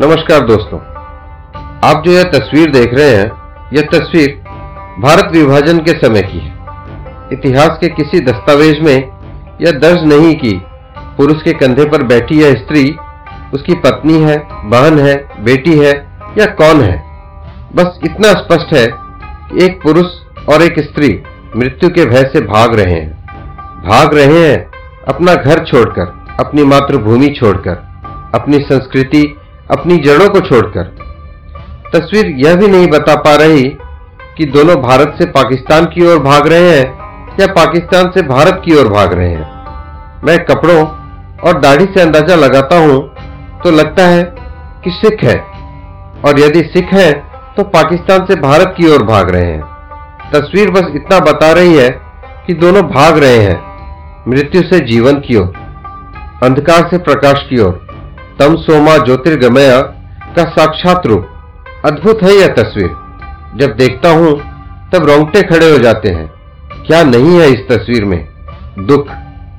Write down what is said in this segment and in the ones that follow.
नमस्कार दोस्तों। आप जो यह तस्वीर देख रहे हैं, यह तस्वीर भारत विभाजन के समय की है। इतिहास के किसी दस्तावेज़ में यह दर्ज नहीं कि पुरुष के कंधे पर बैठी यह स्त्री, उसकी पत्नी है, बहन है, बेटी है या कौन है। बस इतना स्पष्ट है कि एक पुरुष और एक स्त्री मृत्यु के भय से भाग रहे हैं। भाग रहे हैं अपना घर छोड़कर, अपनी मातृभूमि छोड़कर, अपनी संस्कृति अपनी जड़ों को छोड़कर। तस्वीर यह भी नहीं बता पा रही कि दोनों भारत से पाकिस्तान की ओर भाग रहे हैं या पाकिस्तान से भारत की ओर भाग रहे हैं। मैं कपड़ों और दाढ़ी से अंदाज़ा लगाता हूँ तो लगता है कि सिख है। और यदि सिख है तो पाकिस्तान से भारत की ओर भाग रहे हैं। तस्वीर बस इतना बता रही है कि दोनों भाग रहे हैं, मृत्यु से जीवन की ओर, अंधकार से प्रकाश की ओर। तम सोमा ज्योतिर्गमय का साक्षात रूप। अद्भुत है यह तस्वीर। जब देखता हूँ, तब रोंगटे खड़े हो जाते हैं। क्या नहीं है इस तस्वीर में? दुख,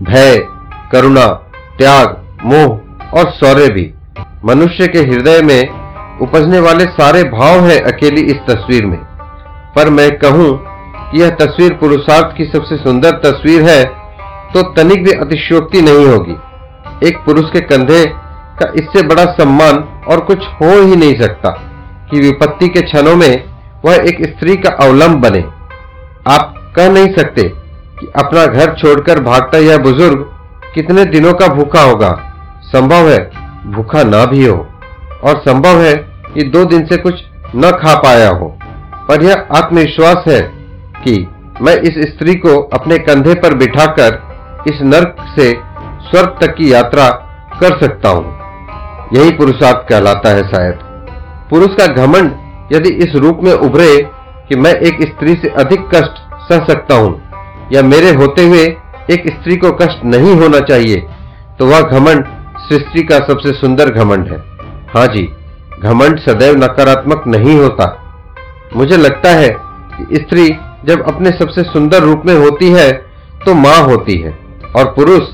भय, करुणा, त्याग, मोह और शौर्य भी। मनुष्य के हृदय में उपजने वाले सारे भाव हैं अकेली इस तस्वीर में। पर मैं कहूँ कि यह तस्वीर पुरुषार्थ की सबसे सुंदर तस्वीर है तो तनिक भी अतिशयोक्ति नहीं होगी। एक पुरुष के कंधे का इससे बड़ा सम्मान और कुछ हो ही नहीं सकता कि विपत्ति के क्षणों में वह एक स्त्री का अवलंब बने। आप कह नहीं सकते कि अपना घर छोड़कर भागता यह बुज़ुर्ग कितने दिनों का भूखा होगा। संभव है भूखा ना भी हो और संभव है कि दो दिन से कुछ न खा पाया हो। पर यह आत्मविश्वास है कि मैं इस स्त्री को अपने कंधे पर बिठाकर इस नर्क से स्वर्ग तक की यात्रा कर सकता हूँ। यही पुरुषार्थ कहलाता है शायद। पुरुष का घमंड यदि इस रूप में उभरे कि मैं एक स्त्री से अधिक कष्ट सह सकता हूँ, या मेरे होते हुए एक स्त्री को कष्ट नहीं होना चाहिए तो वह घमंड सृष्टि का सबसे सुंदर घमंड है। हाँ जी, घमंड सदैव नकारात्मक नहीं होता। मुझे लगता है कि स्त्री जब अपने सबसे सुंदर रूप में होती है तो माँ होती है, और पुरुष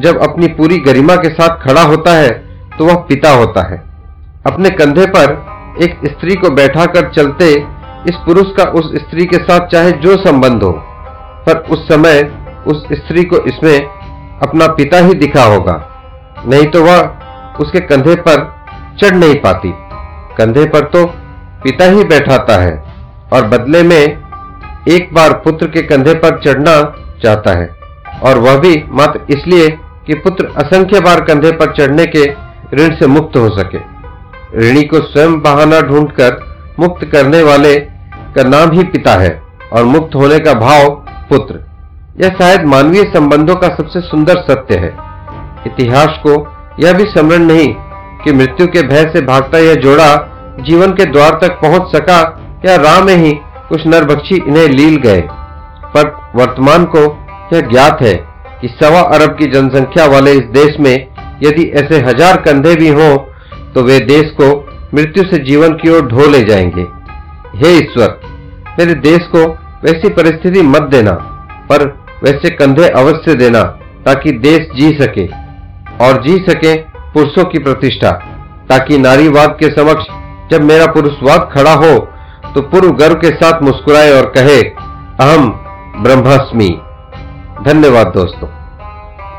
जब अपनी पूरी गरिमा के साथ खड़ा होता है तो वह पिता होता है। अपने कंधे पर एक स्त्री को बैठाकर चलते इस पुरुष का उस स्त्री के साथ चाहे जो संबंध हो, पर उस समय उस स्त्री को इसमें अपना पिता ही दिखा होगा। नहीं तो वह उसके कंधे पर चढ़ नहीं पाती। कंधे पर तो पिता ही बैठाता है और बदले में एक बार पुत्र के कंधे पर चढ़ना चाहता है। और वह भी मात्र इसलिए कि पुत्र असंख्य बार कंधे पर चढ़ने के ऋण से मुक्त हो सके। ऋणी को स्वयं बहाना ढूंढकर मुक्त करने वाले का नाम ही पिता है और मुक्त होने का भाव पुत्र। यह शायद मानवीय संबंधों का सबसे सुंदर सत्य है। इतिहास को यह भी स्मरण नहीं कि मृत्यु के भय से भागता यह जोड़ा जीवन के द्वार तक पहुँच सका या राह में ही कुछ नरभक्षी इन्हें लील गए। पर वर्तमान को यह ज्ञात है कि सवा अरब की जनसंख्या वाले इस देश में यदि ऐसे हज़ार कंधे भी हों तो वे देश को मृत्यु से जीवन की ओर ढो ले जाएँगे। हे ईश्वर, मेरे देश को वैसी परिस्थिति मत देना, पर वैसे कंधे अवश्य देना, ताकि देश जी सके, और जी सके पुरुषों की प्रतिष्ठा, ताकि नारीवाद के समक्ष जब मेरा पुरुषवाद खड़ा हो तो पूर्व गर्व के साथ मुस्कुराए और कहे, अहम ब्रह्मास्मि। धन्यवाद दोस्तों।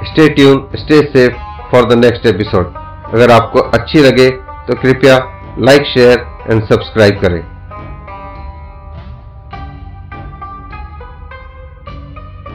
Stay tune stay safe. For the next episode अगर आपको अच्छी लगे तो कृपया लाइक शेयर एंड सब्सक्राइब करें।